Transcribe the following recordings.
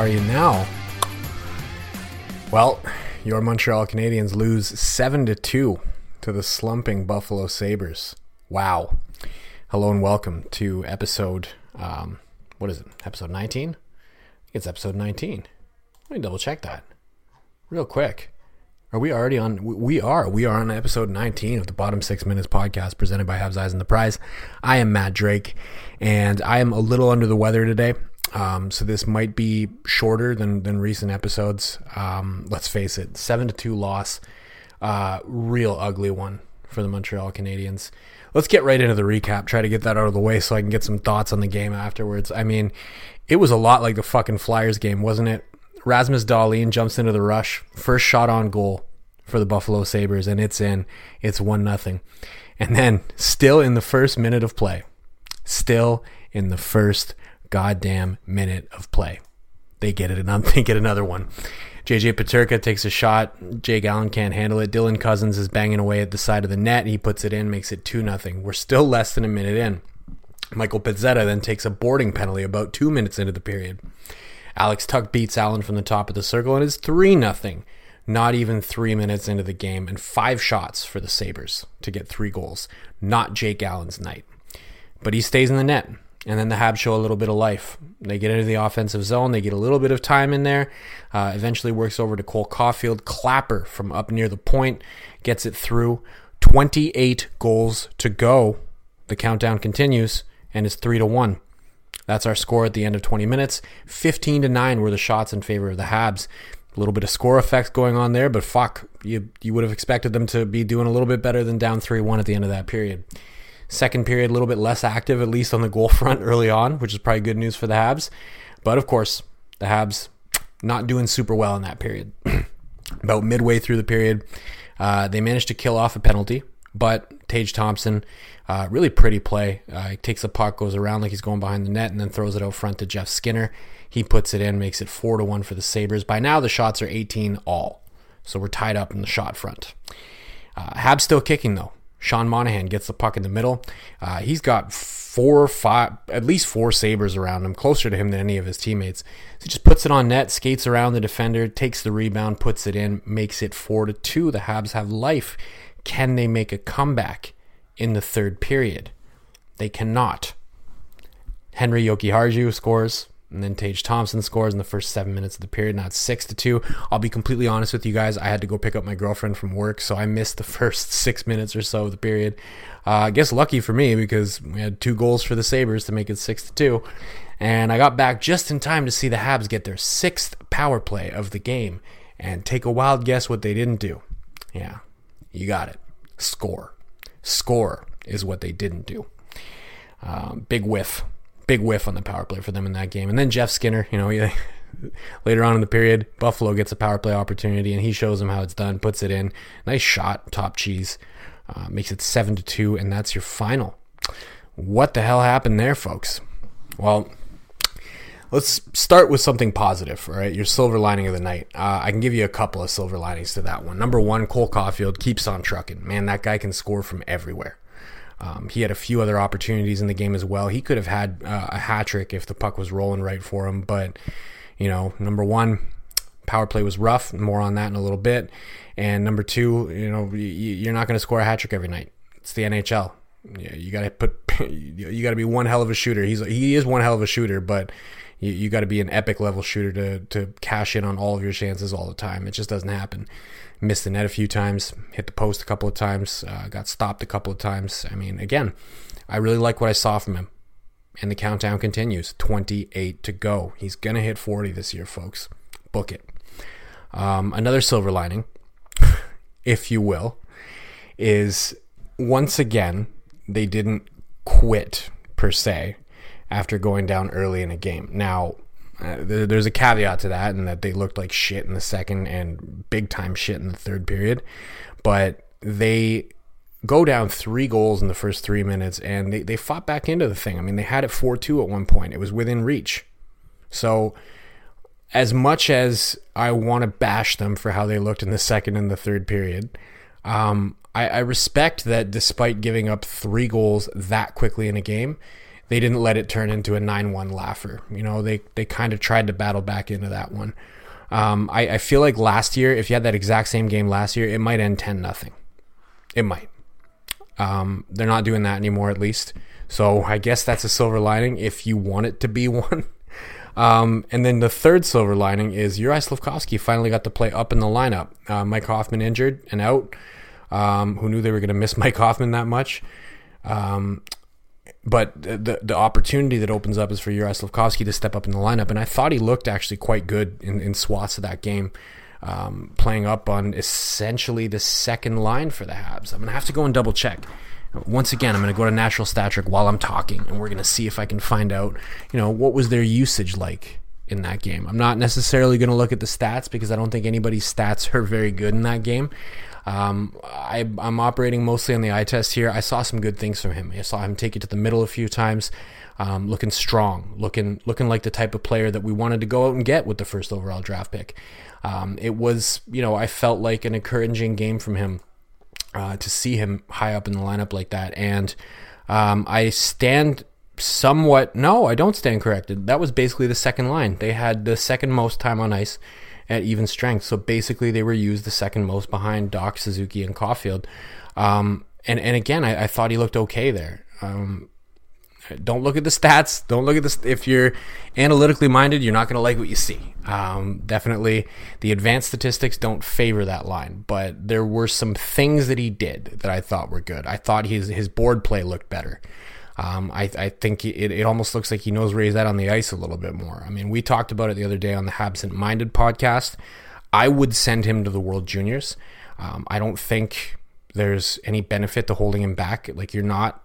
Are you now? Well, your Montreal Canadiens lose 7 to 2 to the slumping Buffalo Sabres. Wow. Hello and welcome to episode um, what is it? Episode 19? it's episode 19. Let me double check that. Real quick. Are we already on? We are. We are on episode 19 of the Bottom Six Minutes podcast presented by Habs Eyes on the Prize. I am Matt Drake, and I am a little under the weather today. Um, so this might be shorter than than recent episodes. Um, let's face it, seven to two loss, uh, real ugly one for the Montreal Canadiens. Let's get right into the recap. Try to get that out of the way so I can get some thoughts on the game afterwards. I mean, it was a lot like the fucking Flyers game, wasn't it? Rasmus Dahlin jumps into the rush, first shot on goal for the Buffalo Sabres, and it's in. It's one nothing, and then still in the first minute of play, still in the first goddamn minute of play, they get it. And they get another one. JJ Peterka takes a shot. Jake Allen can't handle it. Dylan Cozens is banging away at the side of the net. He puts it in, makes it 2 nothing. We're still less than a minute in. Michael Pezzetta then takes a boarding penalty about two minutes into the period. Alex Tuch beats Allen from the top of the circle and it's 3 0. Not even three minutes into the game, and five shots for the Sabres to get three goals. Not Jake Allen's night. But he stays in the net. And then the Habs show a little bit of life. They get into the offensive zone. They get a little bit of time in there. Uh, eventually works over to Cole Caufield. Clapper from up near the point gets it through. 28 goals to go. The countdown continues, and it's 3 to 1. That's our score at the end of 20 minutes. 15 to 9 were the shots in favor of the Habs. A little bit of score effect going on there, but fuck, you you would have expected them to be doing a little bit better than down 3-1 at the end of that period. Second period, a little bit less active, at least on the goal front early on, which is probably good news for the Habs. But of course, the Habs not doing super well in that period. About midway through the period, uh, they managed to kill off a penalty, but Tage Thompson uh, really pretty play. Uh, he takes the puck, goes around like he's going behind the net, and then throws it out front to Jeff Skinner. He puts it in, makes it four to one for the Sabres. By now, the shots are 18 all, so we're tied up in the shot front. Uh, Habs still kicking though. Sean Monahan gets the puck in the middle. Uh, he's got four, five, at least four Sabres around him, closer to him than any of his teammates. So he just puts it on net, skates around the defender, takes the rebound, puts it in, makes it four to two. The Habs have life. Can they make a comeback? in the third period. They cannot. Henri Jokiharju scores, and then Tage Thompson scores in the first seven minutes of the period. Now it's six to two. I'll be completely honest with you guys. I had to go pick up my girlfriend from work, so I missed the first six minutes or so of the period. Uh, I guess lucky for me because we had two goals for the Sabres to make it six to two, and I got back just in time to see the Habs get their sixth power play of the game. And take a wild guess what they didn't do. Yeah, you got it. Score score is what they didn't do. Um, big whiff, big whiff on the power play for them in that game. And then Jeff Skinner, you know, he, later on in the period, Buffalo gets a power play opportunity and he shows them how it's done, puts it in. Nice shot, top cheese, uh, makes it seven to two, and that's your final. What the hell happened there, folks? Well, let's start with something positive, all right? Your silver lining of the night. Uh, I can give you a couple of silver linings to that one. Number one, Cole Caufield keeps on trucking. Man, that guy can score from everywhere. Um, he had a few other opportunities in the game as well. He could have had uh, a hat trick if the puck was rolling right for him. But, you know, number one, power play was rough. More on that in a little bit. And number two, you know, you're not going to score a hat trick every night. It's the NHL. You got to put, you got to be one hell of a shooter. He's he is one hell of a shooter, but You, you got to be an epic level shooter to to cash in on all of your chances all the time. It just doesn't happen. Missed the net a few times, hit the post a couple of times, uh, got stopped a couple of times. I mean, again, I really like what I saw from him. And the countdown continues. 28 to go. He's going to hit 40 this year, folks. Book it. Um, another silver lining, if you will, is once again, they didn't quit per se after going down early in a game. Now, uh, there's a caveat to that, and that they looked like shit in the second and big time shit in the third period. But they go down three goals in the first three minutes, and they, they fought back into the thing. I mean, they had it 4 2 at one point, it was within reach. So, as much as I want to bash them for how they looked in the second and the third period, um, I, I respect that despite giving up three goals that quickly in a game, they didn't let it turn into a 9-1 laugher. You know, they they kind of tried to battle back into that one. Um, I, I, feel like last year, if you had that exact same game last year, it might end 10 nothing. It might. Um, they're not doing that anymore, at least. So I guess that's a silver lining if you want it to be one. Um, and then the third silver lining is Juraj Slafkovsky finally got to play up in the lineup. Uh, Mike Hoffman injured and out. Um, who knew they were going to miss Mike Hoffman that much? Um, but the the opportunity that opens up is for Juraj Slafkovsky to step up in the lineup, and I thought he looked actually quite good in, in swaths of that game, um, playing up on essentially the second line for the Habs. I'm gonna have to go and double check. Once again, I'm gonna go to Natural Stat Trick while I'm talking, and we're gonna see if I can find out, you know, what was their usage like in that game. I'm not necessarily gonna look at the stats because I don't think anybody's stats are very good in that game. Um, I, am operating mostly on the eye test here. I saw some good things from him. I saw him take it to the middle a few times, um, looking strong, looking looking like the type of player that we wanted to go out and get with the first overall draft pick. Um, it was, you know, I felt like an encouraging game from him uh, to see him high up in the lineup like that. And um, I stand somewhat. No, I don't stand corrected. That was basically the second line. They had the second most time on ice at even strength. So basically, they were used the second most behind Dach, Suzuki, and Caufield. Um, and and again, I, I, thought he looked okay there. Um, don't look at the stats. Don't look at this. If you're analytically minded, you're not going to like what you see. Um, definitely, the advanced statistics don't favor that line, but there were some things that he did that I thought were good. I thought his his board play looked better. Um, I, I, think it, it almost looks like he knows where he's at on the ice a little bit more. I mean, we talked about it the other day on the Habsent Minded podcast. I would send him to the World Juniors. Um, I don't think there's any benefit to holding him back. Like, you're not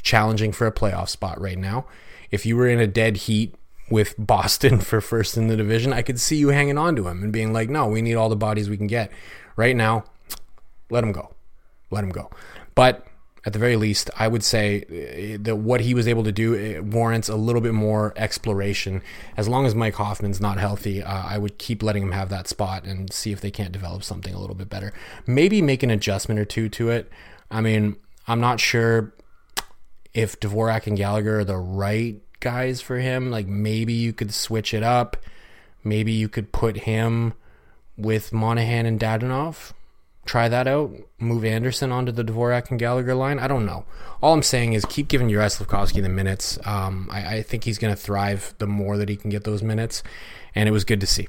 challenging for a playoff spot right now. If you were in a dead heat with Boston for first in the division, I could see you hanging on to him and being like, no, we need all the bodies we can get. Right now, let him go. Let him go. But at the very least, I would say uh, that what he was able to do warrants a little bit more exploration. As long as Mike Hoffman's not healthy, uh, I would keep letting him have that spot and see if they can't develop something a little bit better. Maybe make an adjustment or two to it. I mean, I'm not sure if Dvorak and Gallagher are the right guys for him. Like maybe you could switch it up. Maybe you could put him with Monahan and Dadonov try that out. Move Anderson onto the Dvorak and Gallagher line. I don't know. All I'm saying is keep giving Juraj Slafkovsky the minutes. Um, I, I, think he's going to thrive the more that he can get those minutes, and it was good to see.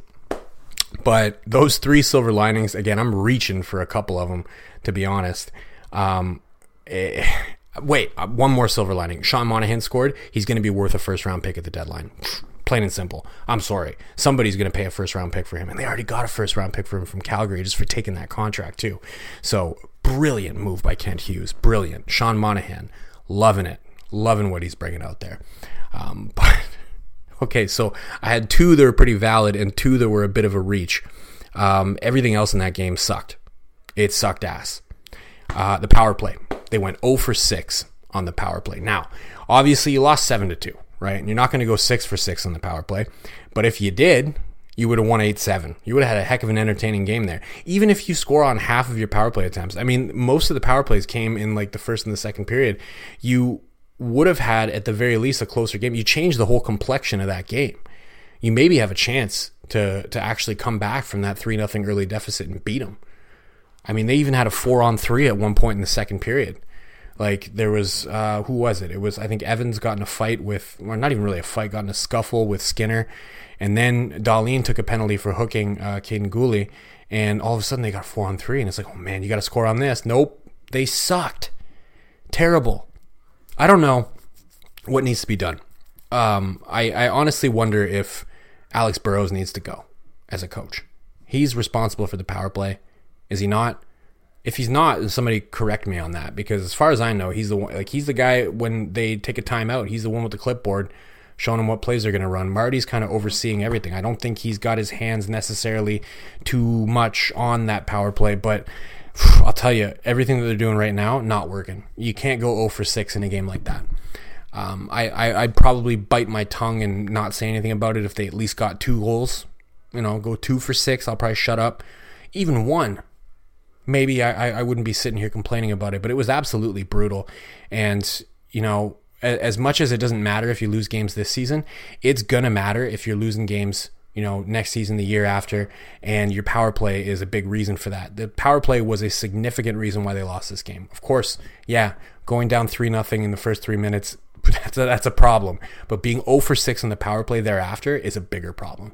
But those three silver linings, again, I'm reaching for a couple of them, to be honest. Um, eh, wait, uh, one more silver lining. Sean Monahan scored. He's going to be worth a first round pick at the deadline. Plain and simple. I'm sorry. Somebody's going to pay a first round pick for him. And they already got a first round pick for him from Calgary just for taking that contract, too. So, brilliant move by Kent Hughes. Brilliant. Sean Monahan, loving it. Loving what he's bringing out there. Um, but, okay, so I had two that were pretty valid and two that were a bit of a reach. Um, everything else in that game sucked. It sucked ass. Uh, the power play. They went 0 for 6 on the power play. Now, obviously, you lost 7 to 2 right? And you're not going to go six for six on the power play. But if you did, you would have won 8 7. You would have had a heck of an entertaining game there. Even if you score on half of your power play attempts. I mean, most of the power plays came in like the first and the second period. You would have had, at the very least, a closer game. You changed the whole complexion of that game. You maybe have a chance to, to actually come back from that 3 0 early deficit and beat them. I mean, they even had a 4 on 3 at one point in the second period. Like there was uh, who was it? It was I think Evans got in a fight with, or not even really a fight, got in a scuffle with Skinner, and then Dahlin took a penalty for hooking uh, Kaiden Guhle, and all of a sudden they got four on three, and it's like, oh man, you got to score on this. Nope, they sucked, terrible. I don't know what needs to be done. Um, I, I honestly wonder if Alex Burrows needs to go as a coach. He's responsible for the power play. Is he not? If he's not, somebody correct me on that because as far as I know, he's the one like he's the guy when they take a timeout, he's the one with the clipboard showing them what plays they're going to run. Marty's kind of overseeing everything. I don't think he's got his hands necessarily too much on that power play, but I'll tell you, everything that they're doing right now, not working. You can't go 0 for 6 in a game like that. Um, I, I, I'd probably bite my tongue and not say anything about it if they at least got two goals. You know, go 2 for 6, I'll probably shut up. Even one, maybe I, I wouldn't be sitting here complaining about it, but it was absolutely brutal. And, you know, as much as it doesn't matter if you lose games this season, it's gonna matter if you're losing games, you know, next season, the year after, and your power play is a big reason for that. The power play was a significant reason why they lost this game. Of course, yeah, going down three nothing in the first three minutes, that's a, that's a problem. But being 0 for six on the power play thereafter is a bigger problem.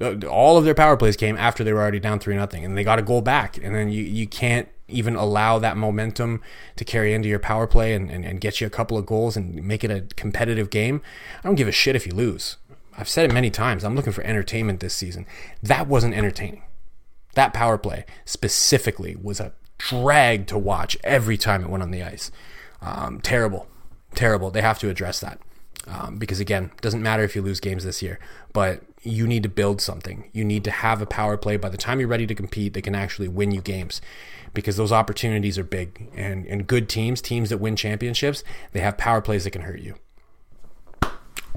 all of their power plays came after they were already down three nothing, and they got a goal back, and then you you can't even allow that momentum to carry into your power play and, and, and get you a couple of goals and make it a competitive game. I don't give a shit if you lose. I've said it many times. I'm looking for entertainment this season. That wasn't entertaining. That power play specifically was a drag to watch every time it went on the ice. Um, terrible, terrible. They have to address that. Um, because again, doesn't matter if you lose games this year, but you need to build something. You need to have a power play. By the time you're ready to compete, they can actually win you games because those opportunities are big. And, and good teams, teams that win championships, they have power plays that can hurt you.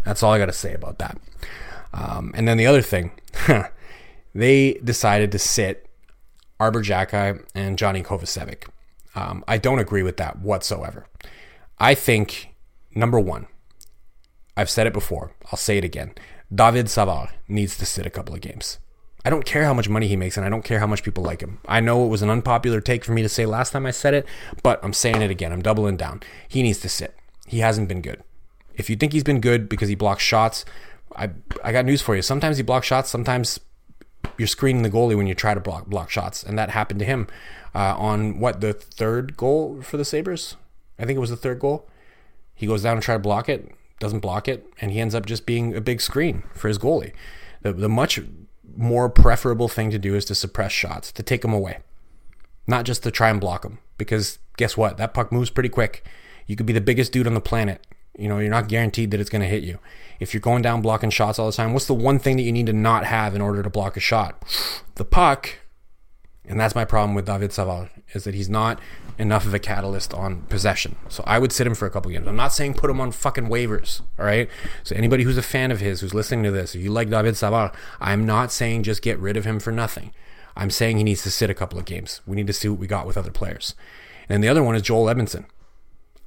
That's all I got to say about that. Um, and then the other thing, they decided to sit Arber Xhekaj and Johnny Kovacevic. Um, I don't agree with that whatsoever. I think, number one, I've said it before, I'll say it again. David Savard needs to sit a couple of games. I don't care how much money he makes and I don't care how much people like him. I know it was an unpopular take for me to say last time I said it, but I'm saying it again. I'm doubling down. He needs to sit. He hasn't been good. If you think he's been good because he blocks shots, I I got news for you. Sometimes he blocks shots, sometimes you're screening the goalie when you try to block block shots, and that happened to him uh, on what the third goal for the Sabres. I think it was the third goal. He goes down and try to block it doesn't block it, and he ends up just being a big screen for his goalie. The, the much more preferable thing to do is to suppress shots, to take them away, not just to try and block them. Because guess what? That puck moves pretty quick. You could be the biggest dude on the planet. You know, you're not guaranteed that it's going to hit you. If you're going down blocking shots all the time, what's the one thing that you need to not have in order to block a shot? The puck. And that's my problem with David Savard, is that he's not enough of a catalyst on possession. So I would sit him for a couple games. I'm not saying put him on fucking waivers, all right? So anybody who's a fan of his, who's listening to this, if you like David Savard, I'm not saying just get rid of him for nothing. I'm saying he needs to sit a couple of games. We need to see what we got with other players. And the other one is Joel Edmundson.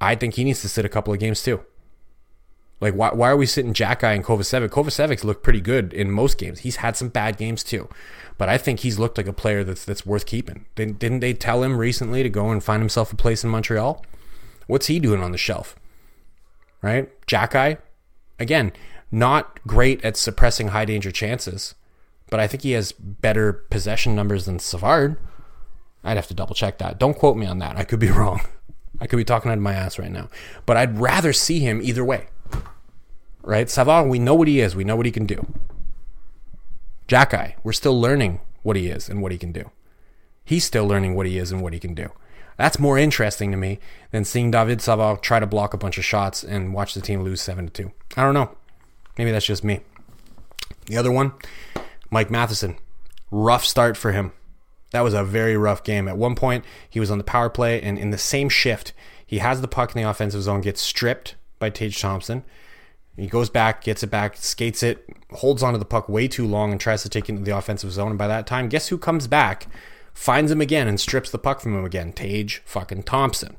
I think he needs to sit a couple of games too. Like, why, why are we sitting Xhekaj and Kovacevic? Kovacevic's looked pretty good in most games. He's had some bad games too. But I think he's looked like a player that's that's worth keeping. Didn't, didn't they tell him recently to go and find himself a place in Montreal? What's he doing on the shelf? Right? Xhekaj, again, not great at suppressing high danger chances, but I think he has better possession numbers than Savard. I'd have to double check that. Don't quote me on that. I could be wrong. I could be talking out of my ass right now. But I'd rather see him either way. Right? Savard, we know what he is. We know what he can do. Xhekaj, we're still learning what he is and what he can do. He's still learning what he is and what he can do. That's more interesting to me than seeing David Savard try to block a bunch of shots and watch the team lose 7 to 2. I don't know. Maybe that's just me. The other one, Mike Matheson. Rough start for him. That was a very rough game. At one point, he was on the power play, and in the same shift, he has the puck in the offensive zone, gets stripped by Tage Thompson. He goes back, gets it back, skates it, holds onto the puck way too long, and tries to take it into the offensive zone. And by that time, guess who comes back, finds him again, and strips the puck from him again? Tage fucking Thompson.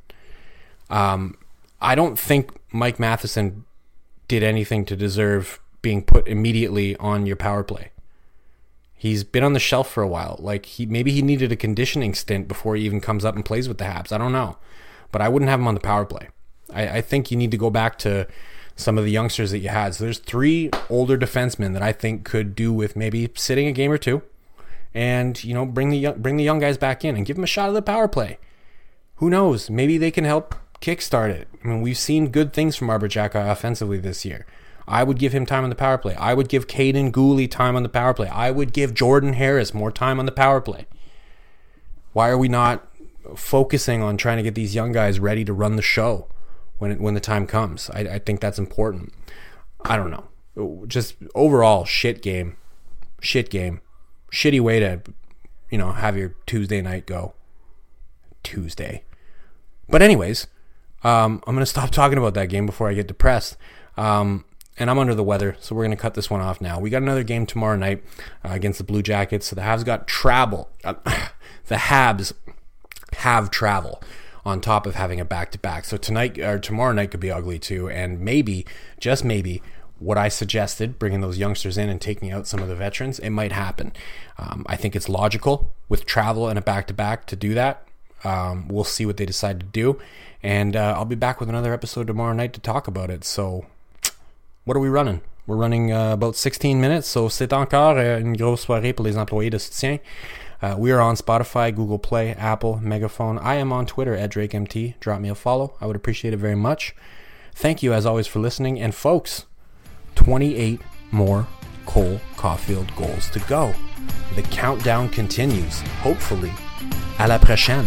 Um, I don't think Mike Matheson did anything to deserve being put immediately on your power play. He's been on the shelf for a while. Like he maybe he needed a conditioning stint before he even comes up and plays with the Habs. I don't know, but I wouldn't have him on the power play. I, I think you need to go back to some of the youngsters that you had. So there's three older defensemen that I think could do with maybe sitting a game or two, and you know bring the young, bring the young guys back in and give them a shot at the power play. Who knows? Maybe they can help kickstart it. I mean, we've seen good things from Arber Xhekaj offensively this year. I would give him time on the power play. I would give Kaiden Guhle time on the power play. I would give Jordan Harris more time on the power play. Why are we not focusing on trying to get these young guys ready to run the show when it, when the time comes? I, I think that's important. I don't know. Just overall shit game, shit game, shitty way to you know have your Tuesday night go. Tuesday, but anyways, um, I'm gonna stop talking about that game before I get depressed. Um, and I'm under the weather, so we're going to cut this one off now. We got another game tomorrow night uh, against the Blue Jackets. So the Habs got travel. Uh, the Habs have travel on top of having a back to back. So tonight or tomorrow night could be ugly too. And maybe, just maybe, what I suggested, bringing those youngsters in and taking out some of the veterans, it might happen. Um, I think it's logical with travel and a back to back to do that. Um, we'll see what they decide to do. And uh, I'll be back with another episode tomorrow night to talk about it. So what are we running? We're running uh, about 16 minutes, so c'est encore uh, une grosse soirée pour les employés de soutien. Uh, we are on Spotify, Google Play, Apple, Megaphone. I am on Twitter at DrakeMT. Drop me a follow. I would appreciate it very much. Thank you, as always, for listening. And folks, 28 more Cole Caufield goals to go. The countdown continues. Hopefully, à la prochaine.